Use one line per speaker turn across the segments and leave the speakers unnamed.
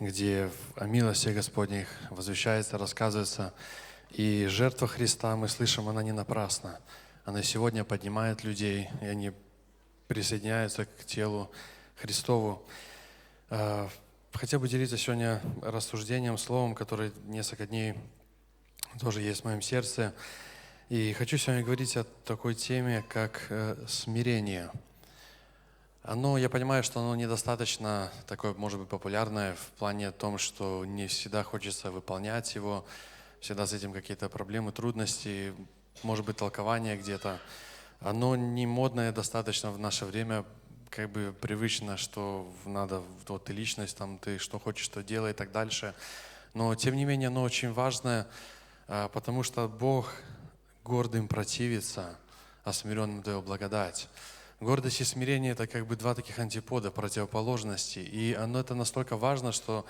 где о милости Господних возвещается, рассказывается. И жертва Христа, мы слышим, она не напрасна. Она сегодня поднимает людей, и они присоединяются к телу Христову. А, хотел бы делиться сегодня рассуждением, словом, которое несколько дней тоже есть в моем сердце. И хочу сегодня говорить о такой теме, как э, смирение. Оно, я понимаю, что оно недостаточно такое, может быть, популярное в плане том, что не всегда хочется выполнять его, всегда с этим какие-то проблемы, трудности, может быть, толкование где-то. Оно не модное достаточно в наше время, как бы привычно, что надо, вот ты личность, там, ты что хочешь, что делай и так дальше. Но, тем не менее, оно очень важное, а, потому что Бог гордым противится, а смиренным дает благодать. Гордость и смирение – это как бы два таких антипода, противоположности. И оно это настолько важно, что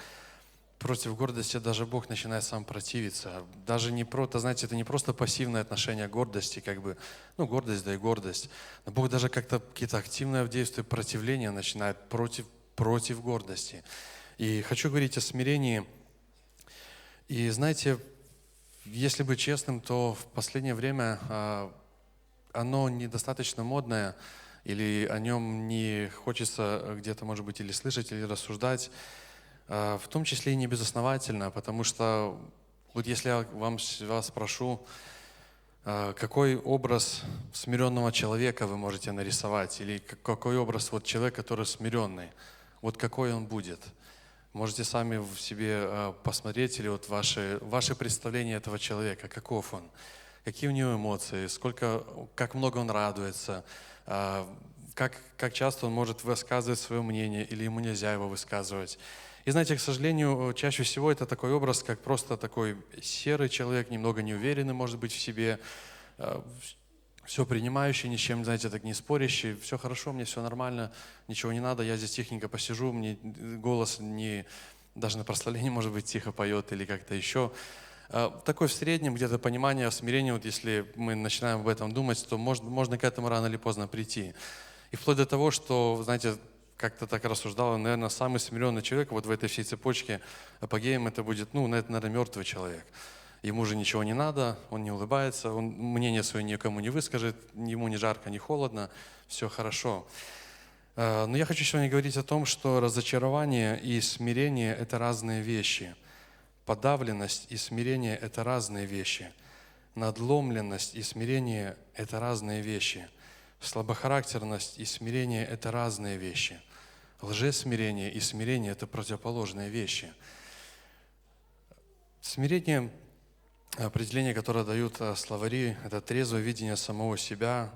против гордости даже Бог начинает сам противиться. Даже не про, знаете, это не просто пассивное отношение к гордости, как бы, ну, гордость, да и гордость. Но Бог даже как-то какие-то активные действия противления начинает против, против гордости. И хочу говорить о смирении. И знаете, если быть честным, то в последнее время а, оно недостаточно модное, или о нем не хочется где-то, может быть, или слышать, или рассуждать, а, в том числе и не безосновательно, потому что вот если я вам, вас спрошу, а, какой образ смиренного человека вы можете нарисовать, или какой образ вот человека, который смиренный, вот какой он будет – Можете сами в себе а, посмотреть или вот ваши, ваши представления этого человека, каков он, какие у него эмоции, сколько, как много он радуется, как, как часто он может высказывать свое мнение или ему нельзя его высказывать. И знаете, к сожалению, чаще всего это такой образ, как просто такой серый человек, немного неуверенный, может быть, в себе, а, все принимающий, ни с чем, знаете, так не спорящий, все хорошо, мне все нормально, ничего не надо, я здесь тихонько посижу, мне голос не, даже на прославлении, может быть, тихо поет или как-то еще. А, такое в среднем где-то понимание, смирение, вот если мы начинаем об этом думать, то можно, можно к этому рано или поздно прийти. И вплоть до того, что, знаете, как-то так рассуждал, наверное, самый смиренный человек вот в этой всей цепочке апогеем это будет, ну, наверное, мертвый человек ему же ничего не надо, он не улыбается, он мнение свое никому не выскажет, ему не жарко, не холодно, все хорошо. Э, но я хочу сегодня говорить о том, что разочарование и смирение – это разные вещи. Подавленность и смирение – это разные вещи. Надломленность и смирение – это разные вещи. Слабохарактерность и смирение – это разные вещи. Лжесмирение и смирение – это противоположные вещи. Смирение определение, которое дают э, словари, это трезвое видение самого себя,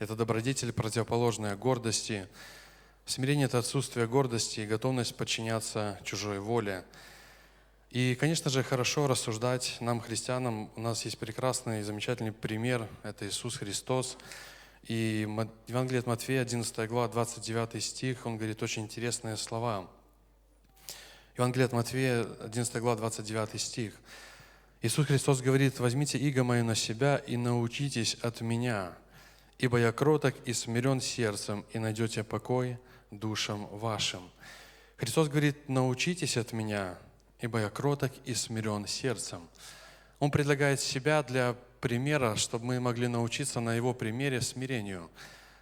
это добродетель, противоположная гордости. Смирение – это отсутствие гордости и готовность подчиняться чужой воле. И, конечно же, хорошо рассуждать нам, христианам. У нас есть прекрасный замечательный пример – это Иисус Христос. И Евангелие от Матфея, 11 глава, 29 стих, он говорит очень интересные слова. Евангелие от Матфея, 11 глава, 29 стих – Иисус Христос говорит, возьмите иго мое на себя и научитесь от меня, ибо я кроток и смирен сердцем, и найдете покой душам вашим. Христос говорит, научитесь от меня, ибо я кроток и смирен сердцем. Он предлагает себя для примера, чтобы мы могли научиться на Его примере смирению,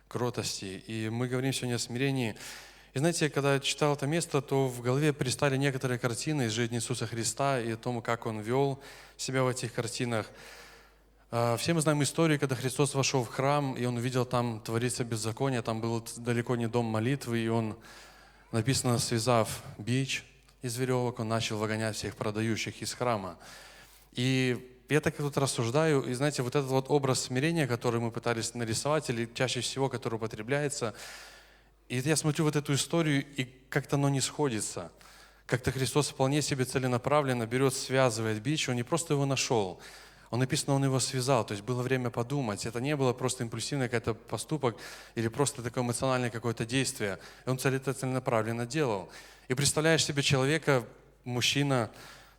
кротости. И мы говорим сегодня о смирении – и знаете, когда я читал это место, то в голове пристали некоторые картины из жизни Иисуса Христа и о том, как Он вел себя в этих картинах. А, все мы знаем историю, когда Христос вошел в храм, и Он увидел там твориться беззаконие, там был далеко не дом молитвы, и Он, написано, связав бич из веревок, Он начал выгонять всех продающих из храма. И я так вот рассуждаю, и знаете, вот этот вот образ смирения, который мы пытались нарисовать, или чаще всего, который употребляется – и я смотрю вот эту историю, и как-то оно не сходится. Как-то Христос вполне себе целенаправленно берет, связывает бич, он не просто его нашел, он написано, он его связал, то есть было время подумать. Это не было просто импульсивный какой-то поступок или просто такое эмоциональное какое-то действие. И он целенаправленно делал. И представляешь себе человека, мужчина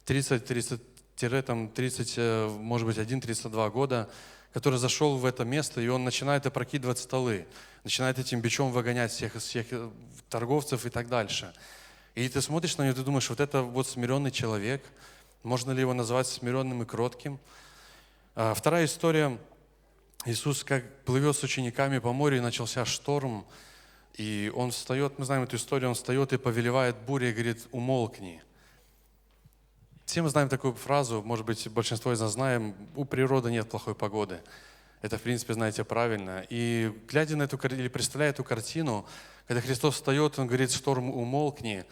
30, 30, там, 30 э, может быть, 1-32 года, который зашел в это место, и он начинает опрокидывать столы, начинает этим бичом выгонять всех, всех торговцев и так дальше. И ты смотришь на него, ты думаешь, вот это вот смиренный человек, можно ли его назвать смиренным и кротким? А вторая история, Иисус как плывет с учениками по морю, и начался шторм, и он встает, мы знаем эту историю, он встает и повелевает буре и говорит, умолкни. Все мы знаем такую фразу, может быть, большинство из нас знаем, у природы нет плохой погоды. Это, в принципе, знаете, правильно. И глядя на эту, или представляя эту картину, когда Христос встает, Он говорит, шторм умолкни,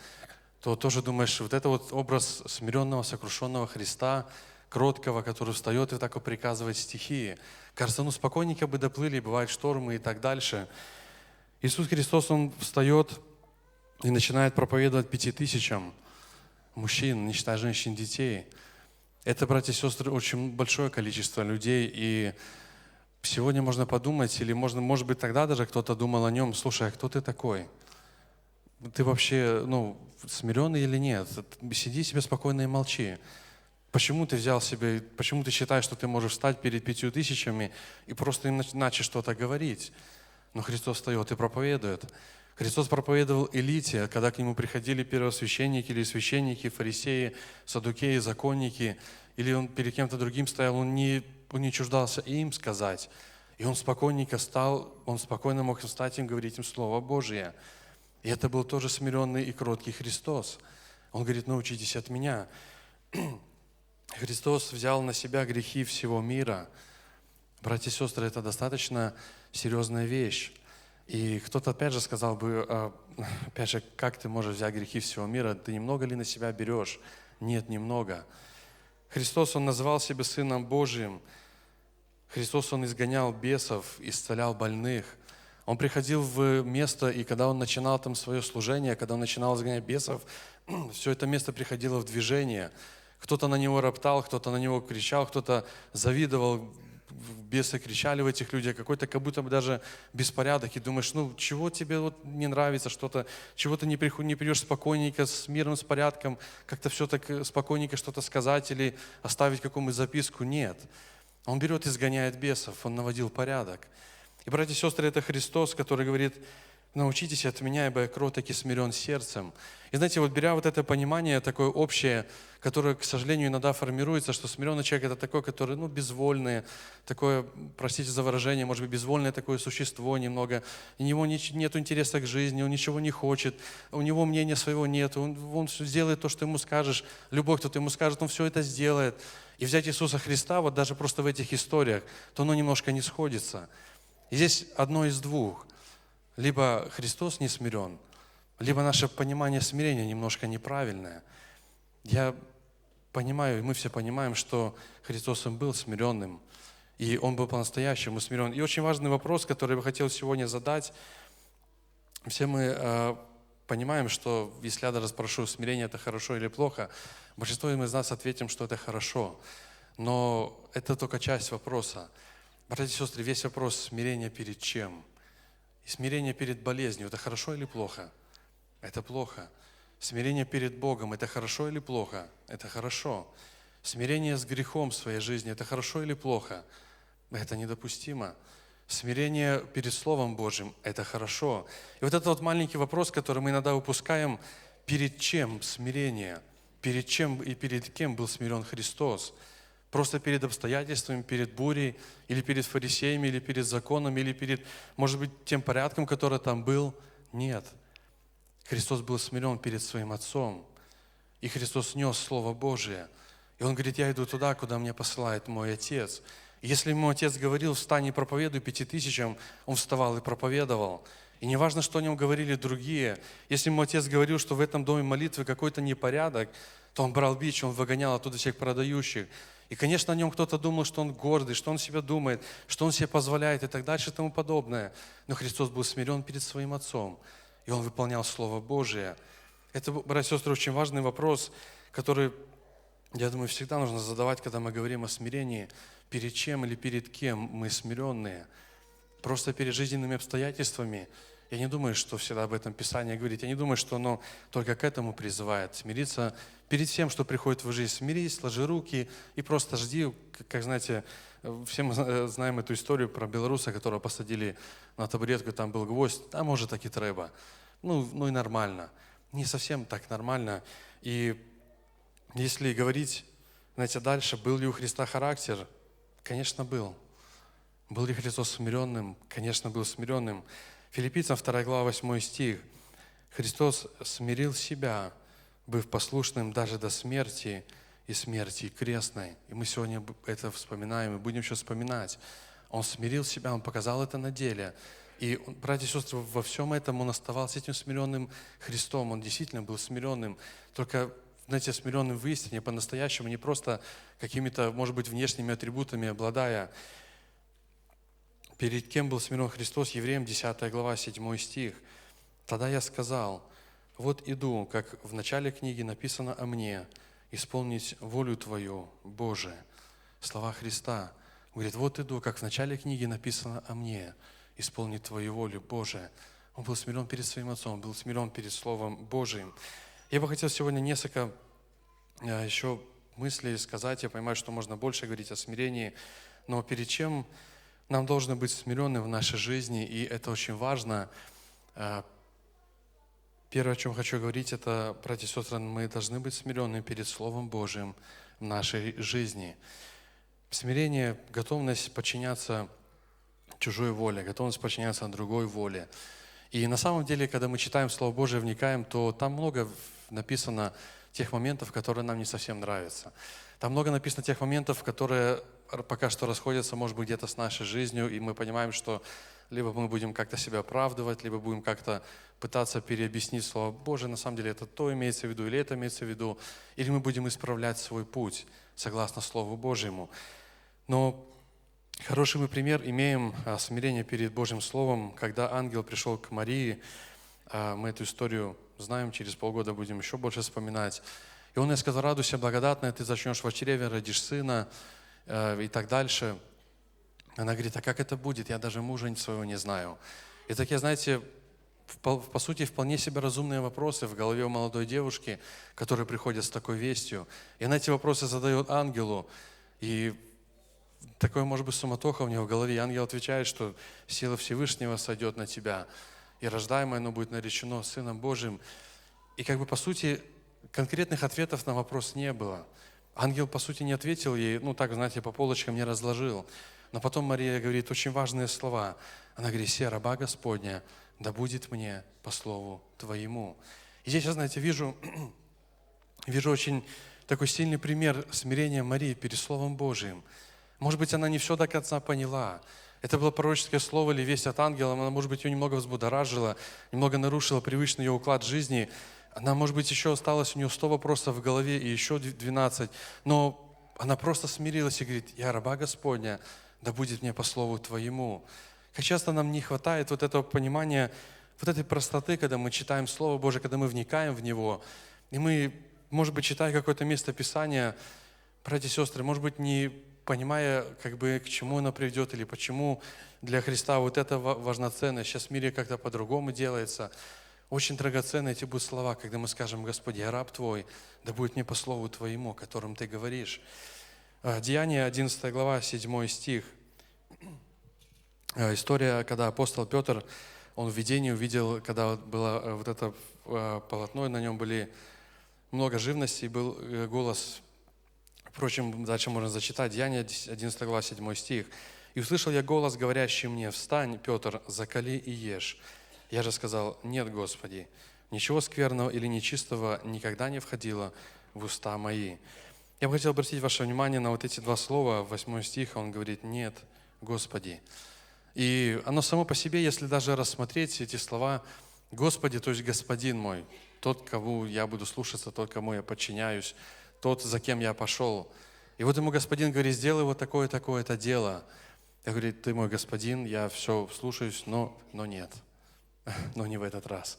то тоже думаешь, вот это вот образ смиренного, сокрушенного Христа, кроткого, который встает и так и приказывает стихии. Кажется, ну спокойненько бы доплыли, бывают штормы и так дальше. Иисус Христос, Он встает и начинает проповедовать пяти тысячам мужчин, не считая женщин, детей. Это, братья и сестры, очень большое количество людей, и Сегодня можно подумать, или можно, может быть, тогда даже кто-то думал о нем, слушай, а кто ты такой? Ты вообще, ну, смиренный или нет? Сиди себе спокойно и молчи. Почему ты взял себе, почему ты считаешь, что ты можешь встать перед пятью тысячами и просто им начать что-то говорить? Но Христос встает и проповедует. Христос проповедовал элите, когда к нему приходили первосвященники или священники, фарисеи, садукеи, законники, или он перед кем-то другим стоял, он не он не чуждался им сказать. И он спокойненько стал, он спокойно мог встать им, говорить им Слово Божие. И это был тоже смиренный и кроткий Христос. Он говорит, научитесь от меня. Христос взял на себя грехи всего мира. Братья и сестры, это достаточно серьезная вещь. И кто-то опять же сказал бы, «А, опять же, как ты можешь взять грехи всего мира? Ты немного ли на себя берешь? Нет, немного. Христос, Он называл себя Сыном Божьим – Христос, Он изгонял бесов, исцелял больных. Он приходил в место, и когда Он начинал там свое служение, когда Он начинал изгонять бесов, все это место приходило в движение. Кто-то на Него роптал, кто-то на Него кричал, кто-то завидовал, бесы кричали в этих людях, какой-то как будто бы даже беспорядок, и думаешь, ну, чего тебе вот не нравится что-то, чего ты не, приход, не придешь спокойненько, с мирным, с порядком, как-то все так спокойненько что-то сказать или оставить какую-нибудь записку. Нет. Он берет и изгоняет бесов, он наводил порядок. И, братья и сестры, это Христос, который говорит, научитесь от меня, ибо я кроток и смирен сердцем. И знаете, вот беря вот это понимание такое общее, которое, к сожалению, иногда формируется, что смиренный человек это такой, который, ну, безвольный, такое, простите за выражение, может быть, безвольное такое существо немного, у него нет интереса к жизни, он ничего не хочет, у него мнения своего нет, он, он сделает то, что ему скажешь, любой, кто ему скажет, он все это сделает и взять Иисуса Христа, вот даже просто в этих историях, то оно немножко не сходится. И здесь одно из двух. Либо Христос не смирен, либо наше понимание смирения немножко неправильное. Я понимаю, и мы все понимаем, что Христос он был смиренным, и Он был по-настоящему смирен. И очень важный вопрос, который я хотел сегодня задать. Все мы э, понимаем, что если я даже спрошу, смирение это хорошо или плохо, большинство из нас ответим, что это хорошо. Но это только часть вопроса. Братья и сестры, весь вопрос смирения перед чем? И смирение перед болезнью, это хорошо или плохо? Это плохо. Смирение перед Богом, это хорошо или плохо? Это хорошо. Смирение с грехом в своей жизни, это хорошо или плохо? Это недопустимо. Смирение перед Словом Божьим – это хорошо. И вот этот вот маленький вопрос, который мы иногда упускаем, перед чем смирение? Перед чем и перед кем был смирен Христос? Просто перед обстоятельствами, перед бурей, или перед фарисеями, или перед законом, или перед, может быть, тем порядком, который там был? Нет. Христос был смирен перед своим Отцом. И Христос нес Слово Божие. И Он говорит, я иду туда, куда меня посылает мой Отец. Если ему отец говорил, встань и проповедуй пяти тысячам, он вставал и проповедовал. И не важно, что о нем говорили другие. Если ему отец говорил, что в этом доме молитвы какой-то непорядок, то он брал бич, он выгонял оттуда всех продающих. И, конечно, о нем кто-то думал, что он гордый, что он себя думает, что он себе позволяет и так дальше и тому подобное. Но Христос был смирен перед своим Отцом, и он выполнял Слово Божие. Это, братья и сестры, очень важный вопрос, который, я думаю, всегда нужно задавать, когда мы говорим о смирении – перед чем или перед кем мы смиренные. Просто перед жизненными обстоятельствами. Я не думаю, что всегда об этом Писание говорит. Я не думаю, что оно только к этому призывает. Смириться перед всем, что приходит в жизнь. Смирись, сложи руки и просто жди. Как знаете, все мы знаем эту историю про белоруса, которого посадили на табуретку, там был гвоздь, а может так и треба. Ну, ну и нормально. не совсем так нормально. И если говорить, знаете, дальше, был ли у Христа характер? Конечно, был. Был ли Христос смиренным? Конечно, был смиренным. Филиппийцам 2 глава 8 стих. Христос смирил себя, быв послушным даже до смерти и смерти крестной. И мы сегодня это вспоминаем и будем еще вспоминать. Он смирил себя, Он показал это на деле. И, братья и сестры, во всем этом Он оставался этим смиренным Христом. Он действительно был смиренным. Только, знаете, смиренным в истине, по-настоящему, не просто какими-то, может быть, внешними атрибутами обладая. Перед кем был смирен Христос? Евреям 10 глава, 7 стих. Тогда я сказал, вот иду, как в начале книги написано о мне, исполнить волю Твою, Боже. Слова Христа. Говорит, вот иду, как в начале книги написано о мне, исполнить Твою волю, Боже. Он был смирен перед своим Отцом, был смирен перед Словом Божиим. Я бы хотел сегодня несколько э, еще мыслей сказать. Я понимаю, что можно больше говорить о смирении, но перед чем нам должно быть смиренным в нашей жизни, и это очень важно, э, Первое, о чем хочу говорить, это, братья и сестры, мы должны быть смиренными перед Словом Божьим в нашей жизни. Смирение, готовность подчиняться чужой воле, готовность подчиняться другой воле. И на самом деле, когда мы читаем Слово Божие, вникаем, то там много написано тех моментов, которые нам не совсем нравятся. Там много написано тех моментов, которые пока что расходятся, может быть, где-то с нашей жизнью, и мы понимаем, что либо мы будем как-то себя оправдывать, либо будем как-то пытаться переобъяснить Слово Божие, на самом деле это то имеется в виду, или это имеется в виду, или мы будем исправлять свой путь согласно Слову Божьему. Но хороший мы пример имеем а, смирение перед Божьим Словом, когда ангел пришел к Марии, а, мы эту историю знаем, через полгода будем еще больше вспоминать. И он ей сказал, радуйся, благодатная, ты зачнешь в чреве, родишь сына, и так дальше – она говорит, а как это будет? Я даже мужа своего не знаю. И такие, знаете, по, сути, вполне себе разумные вопросы в голове у молодой девушки, которая приходит с такой вестью. И она эти вопросы задает ангелу. И такое, может быть, суматоха у него в голове. И ангел отвечает, что сила Всевышнего сойдет на тебя. И рождаемое оно будет наречено Сыном Божьим. И как бы, по сути, конкретных ответов на вопрос не было. Ангел, по сути, не ответил ей, ну так, знаете, по полочкам не разложил. Но потом Мария говорит очень важные слова. Она говорит, «Се, раба Господня, да будет мне по слову Твоему». И здесь я, знаете, вижу, вижу очень такой сильный пример смирения Марии перед Словом Божиим. Может быть, она не все до конца поняла. Это было пророческое слово или весть от ангела, она, может быть, ее немного взбудоражила, немного нарушила привычный ее уклад жизни. Она, может быть, еще осталось у нее 100 вопросов в голове и еще 12. Но она просто смирилась и говорит, я раба Господня, да будет мне по слову Твоему. Как часто нам не хватает вот этого понимания, вот этой простоты, когда мы читаем Слово Божие, когда мы вникаем в него, и мы, может быть, читая какое-то место Писания, братья и сестры, может быть, не понимая, как бы, к чему оно приведет, или почему для Христа вот это важно ценно. Сейчас в мире как-то по-другому делается. Очень драгоценны эти будут слова, когда мы скажем, Господи, я раб Твой, да будет мне по слову Твоему, которым Ты говоришь. Э, Деяние 11 глава, 7 стих. Э, история, когда апостол Петр, он в видении увидел, когда было э, вот это полотно, и на нем были много живности, и был голос, впрочем, дальше можно зачитать, Деяние 11 глава, 7 стих. «И услышал я голос, говорящий мне, встань, Петр, закали и ешь. Я же сказал, нет, Господи, ничего скверного или нечистого никогда не входило в уста мои». Я бы хотел обратить ваше внимание на вот эти два слова, 8 стих, он говорит «нет, Господи». И оно само по себе, если даже рассмотреть эти слова, Господи, то есть Господин мой, тот, кого я буду слушаться, тот, кому я подчиняюсь, тот, за кем я пошел. И вот ему Господин говорит, сделай вот такое, такое-то дело. Я говорю, ты мой Господин, я все слушаюсь, но, но нет, но не в этот раз.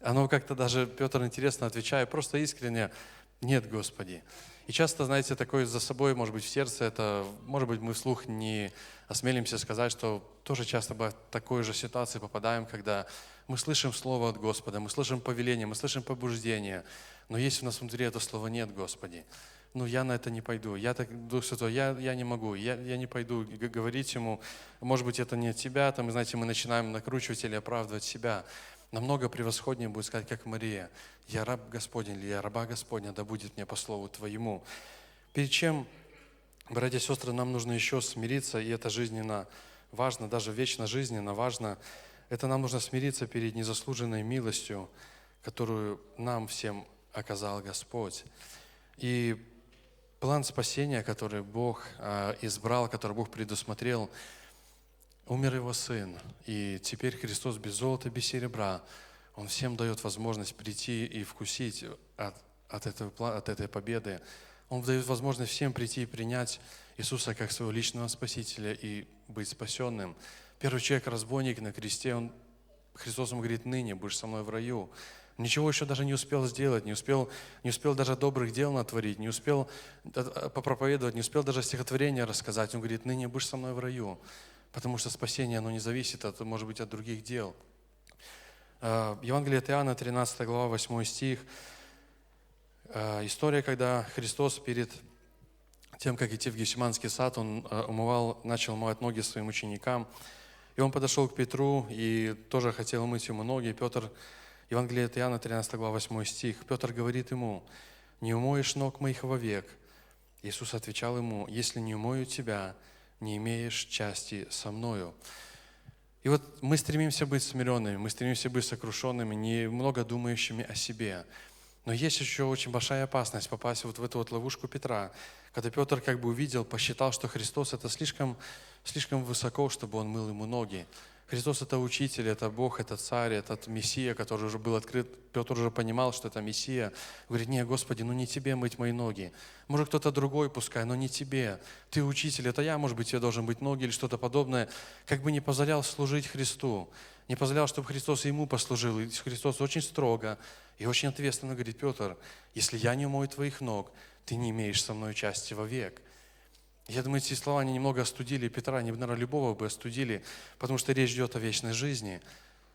Оно как-то даже, Петр интересно отвечает, просто искренне, нет, Господи. И часто, знаете, такое за собой, может быть, в сердце, это, может быть, мы вслух не осмелимся сказать, что тоже часто в такой же ситуации попадаем, когда мы слышим Слово от Господа, мы слышим повеление, мы слышим побуждение, но если у нас внутри это Слово нет, Господи, ну я на это не пойду, я так, Дух Святой, я, я не могу, я, я не пойду говорить Ему, может быть, это не от Тебя, там, знаете, мы начинаем накручивать или оправдывать себя. намного превосходнее будет сказать, как Мария, «Я раб Господень» или «Я раба Господня, да будет мне по слову Твоему». Перед чем, братья и сестры, нам нужно еще смириться, и это жизненно важно, даже вечно жизненно важно, это нам нужно смириться перед незаслуженной милостью, которую нам всем оказал Господь. И план спасения, который Бог а, избрал, который Бог предусмотрел, умер Его Сын. И теперь Христос без золота, без серебра, Он всем дает возможность прийти и вкусить от, от, этого, от этой победы. Он дает возможность всем прийти и принять Иисуса как своего личного Спасителя и быть спасенным. Первый человек, разбойник на кресте, он, Христос ему говорит, ныне будешь со мной в раю. Ничего еще даже не успел сделать, не успел, не успел даже добрых дел натворить, не успел попроповедовать, не успел даже стихотворение рассказать. Он говорит, ныне будешь со мной в раю, потому что спасение, оно не зависит, от, может быть, от других дел. А, Евангелие от Иоанна, 13 глава, 8 стих. История, когда Христос перед тем, как идти в Гефсиманский сад, Он умывал, начал умывать ноги своим ученикам. И Он подошел к Петру и тоже хотел мыть ему ноги. Петр Евангелие от Иоанна, 13 глава, 8 стих. Петр говорит ему, «Не умоешь ног моих вовек». Иисус отвечал ему, «Если не умою тебя, не имеешь части со мною». И вот мы стремимся быть смиренными, мы стремимся быть сокрушенными, не много думающими о себе. Но есть еще очень большая опасность попасть вот в эту вот ловушку Петра, когда Петр как бы увидел, посчитал, что Христос это слишком, слишком высоко, чтобы он мыл ему ноги. Христос – это учитель, это Бог, это царь, этот Мессия, который уже был открыт. Петр уже понимал, что это Мессия. Говорит, не, Господи, ну не тебе мыть мои ноги. Может, кто-то другой пускай, но не тебе. Ты учитель, это я, может быть, тебе должен быть ноги или что-то подобное. Как бы не позволял служить Христу. Не позволял, чтобы Христос ему послужил. И Христос очень строго и очень ответственно говорит, Петр, если я не умою твоих ног, ты не имеешь со мной части вовек. Я думаю, эти слова они немного остудили Петра, они, наверное, любого бы остудили, потому что речь идет о вечной жизни.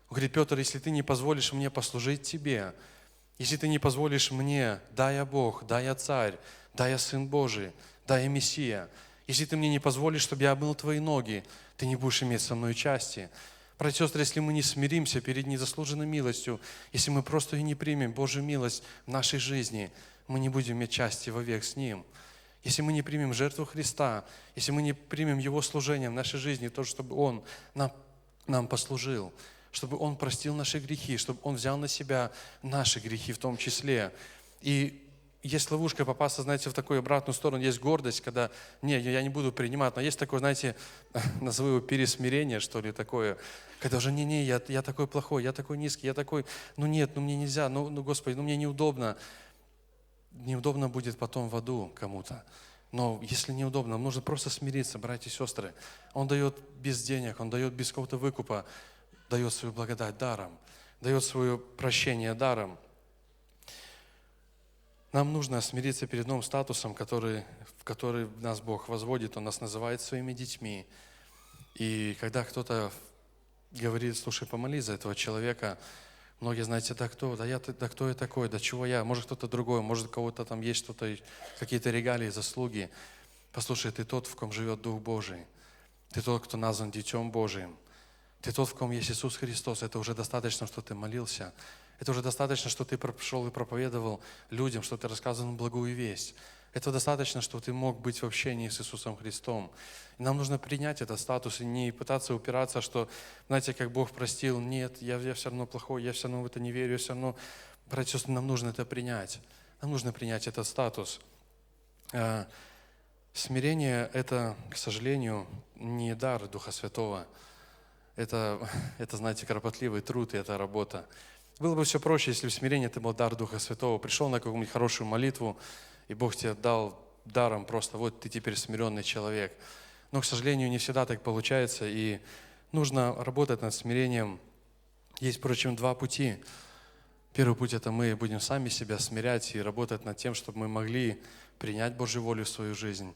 Он говорит, Петр, если ты не позволишь мне послужить тебе, если ты не позволишь мне, да, я Бог, да, я Царь, да, я Сын Божий, да, я Мессия, если ты мне не позволишь, чтобы я обмыл твои ноги, ты не будешь иметь со мной части. Братья сестры, если мы не смиримся перед незаслуженной милостью, если мы просто и не примем Божью милость в нашей жизни, мы не будем иметь части вовек с Ним – если мы не примем жертву Христа, если мы не примем Его служение в нашей жизни, то, чтобы Он нам, нам послужил, чтобы Он простил наши грехи, чтобы Он взял на себя наши грехи в том числе. И есть ловушка попасться, знаете, в такую обратную сторону. Есть гордость, когда, не, я не буду принимать. Но есть такое, знаете, назову его пересмирение, что ли, такое. Когда уже, не-не, я, я такой плохой, я такой низкий, я такой, ну нет, ну мне нельзя, ну, ну Господи, ну мне неудобно неудобно будет потом в аду кому-то. Но если неудобно, нам нужно просто смириться, братья и сестры. Он дает без денег, Он дает без какого-то выкупа, дает свою благодать даром, дает свое прощение даром. Нам нужно смириться перед новым статусом, который, в который нас Бог возводит, Он нас называет своими детьми. И когда кто-то говорит, слушай, помолись за этого человека, Многие, знаете, да кто, да я, да кто я такой, да чего я, может кто-то другой, может у кого-то там есть что-то, какие-то регалии, заслуги. Послушай, ты тот, в ком живет Дух Божий. Ты тот, кто назван Детем Божиим. Ты тот, в ком есть Иисус Христос. Это уже достаточно, что ты молился. Это уже достаточно, что ты прошел и проповедовал людям, что ты рассказывал благую весть. Этого достаточно, что ты мог быть в общении с Иисусом Христом. И нам нужно принять этот статус и не пытаться упираться, что, знаете, как Бог простил, нет, я, я все равно плохой, я все равно в это не верю, я все равно, братья нам нужно это принять. Нам нужно принять этот статус. А, смирение – это, к сожалению, не дар Духа Святого. Это, это, знаете, кропотливый труд и это работа. Было бы все проще, если в смирении это был дар Духа Святого. Пришел на какую-нибудь хорошую молитву, и Бог тебе дал даром просто, вот ты теперь смиренный человек. Но, к сожалению, не всегда так получается, и нужно работать над смирением. Есть, впрочем, два пути. Первый путь – это мы будем сами себя смирять и работать над тем, чтобы мы могли принять Божью волю в свою жизнь.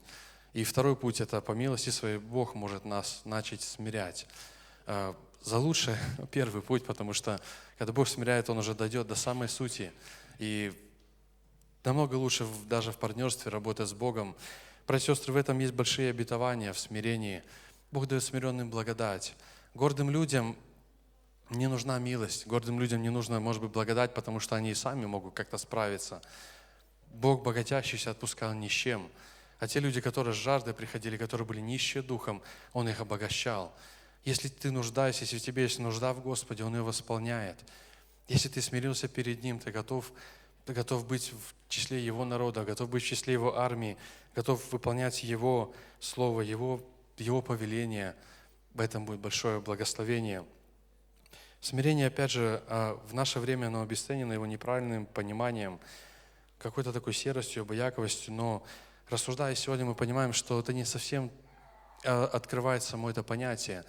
И второй путь – это по милости своей Бог может нас начать смирять. А, за лучше первый путь, потому что когда Бог смиряет, Он уже дойдет до самой сути. И Намного лучше даже в партнерстве работать с Богом. Братья и сестры, в этом есть большие обетования в смирении. Бог дает смиренным благодать. Гордым людям не нужна милость. Гордым людям не нужно, может быть, благодать, потому что они и сами могут как-то справиться. Бог богатящийся отпускал ни с чем. А те люди, которые с жаждой приходили, которые были нищие духом, Он их обогащал. Если ты нуждаешься, если в тебе есть нужда в Господе, Он ее восполняет. Если ты смирился перед Ним, ты готов, готов быть в числе Его народа, готов быть в числе Его армии, готов выполнять Его Слово, Его, Его повеление, в этом будет большое благословение. Смирение, опять же, а, в наше время оно обесценено его неправильным пониманием, какой-то такой серостью, обаяковостью, но рассуждая сегодня, мы понимаем, что это не совсем а, открывает само это понятие.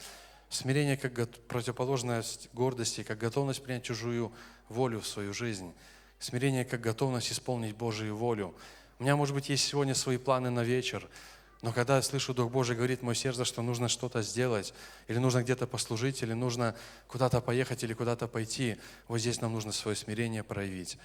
Смирение как противоположность гордости, как готовность принять чужую волю в свою жизнь. Смирение как готовность исполнить Божию волю. У меня, может быть, есть сегодня свои планы на вечер, но когда я слышу, Дух Божий говорит мое сердце, что нужно что-то сделать, или нужно где-то послужить, или нужно куда-то поехать, или куда-то пойти, вот здесь нам нужно свое смирение проявить.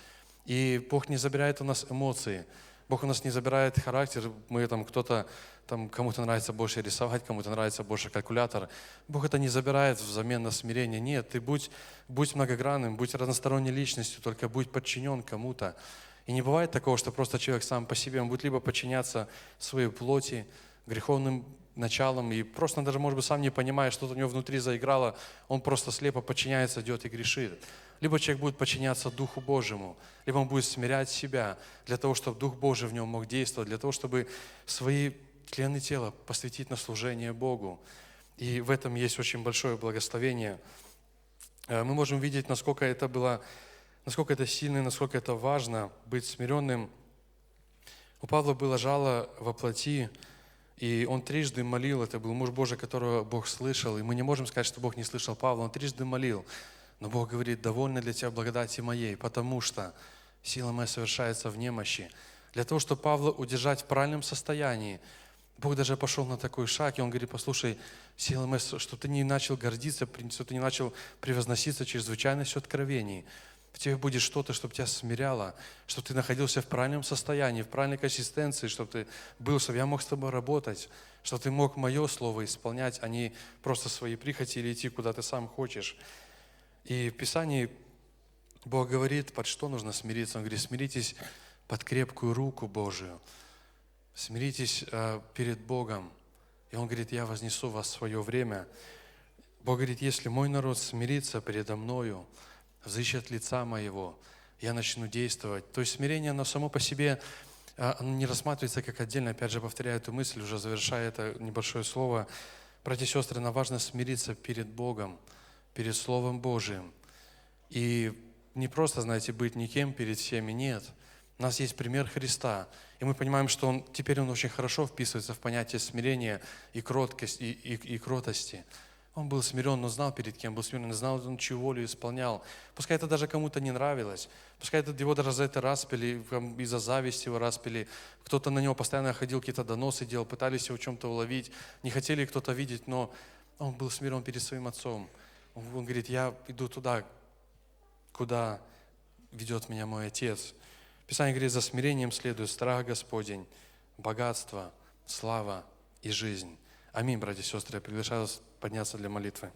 И Бог не забирает у нас эмоции. Бог у нас не забирает характер. Мы там кто-то, там кому-то нравится больше рисовать, кому-то нравится больше калькулятор. Бог это не забирает взамен на смирение. Нет, ты будь, будь многогранным, будь разносторонней личностью, только будь подчинен кому-то. И не бывает такого, что просто человек сам по себе, он будет либо подчиняться своей плоти, греховным началам, и просто даже, может быть, сам не понимая, что-то у него внутри заиграло, он просто слепо подчиняется, идет и грешит. Либо человек будет подчиняться Духу Божьему, либо он будет смирять себя для того, чтобы Дух Божий в нем мог действовать, для того, чтобы свои члены тела посвятить на служение Богу. И в этом есть очень большое благословение. Э, мы можем видеть, насколько это было насколько это сильно насколько это важно быть смиренным. У Павла было жало во плоти, и он трижды молил, это был муж Божий, которого Бог слышал, и мы не можем сказать, что Бог не слышал Павла, он трижды молил, но Бог говорит, довольно для тебя благодати моей, потому что сила моя совершается в немощи. Для того, чтобы Павла удержать в правильном состоянии, Бог даже пошел на такой шаг, и Он говорит, послушай, моя, чтобы ты не начал гордиться, чтобы ты не начал превозноситься чрезвычайностью откровений, в тебе будет что-то, чтобы тебя смиряло, чтобы ты находился в правильном состоянии, в правильной консистенции, чтобы ты был, чтобы я мог с тобой работать, чтобы ты мог мое слово исполнять, а не просто свои прихоти или идти, куда ты сам хочешь. И в Писании Бог говорит, под что нужно смириться. Он говорит, смиритесь под крепкую руку Божию. Смиритесь э, перед Богом. И Он говорит, я вознесу вас в свое время. Бог говорит, если мой народ смирится передо мною, взыщет лица моего, я начну действовать. То есть смирение, оно само по себе а, оно не рассматривается как отдельно. Опять же, повторяю эту мысль, уже завершая это небольшое слово. Братья и сестры, нам важно смириться перед Богом, перед Словом Божиим. И не просто, знаете, быть никем перед всеми, нет. У нас есть пример Христа, и мы понимаем, что он, теперь он очень хорошо вписывается в понятие смирения и, кроткости, и, и, и кротости. Он был смирен, но знал перед кем был смирен, знал, он чью волю исполнял. Пускай это даже кому-то не нравилось. Пускай это, его даже за это распили, из-за зависти его распили. Кто-то на него постоянно ходил, какие-то доносы делал, пытались его чем-то уловить, не хотели кто-то видеть, но он был смирен перед своим отцом. Он говорит, я иду туда, куда ведет меня мой отец. Писание говорит, за смирением следует страх Господень, богатство, слава и жизнь. Аминь, братья и сестры. Я приглашаю вас подняться для молитвы.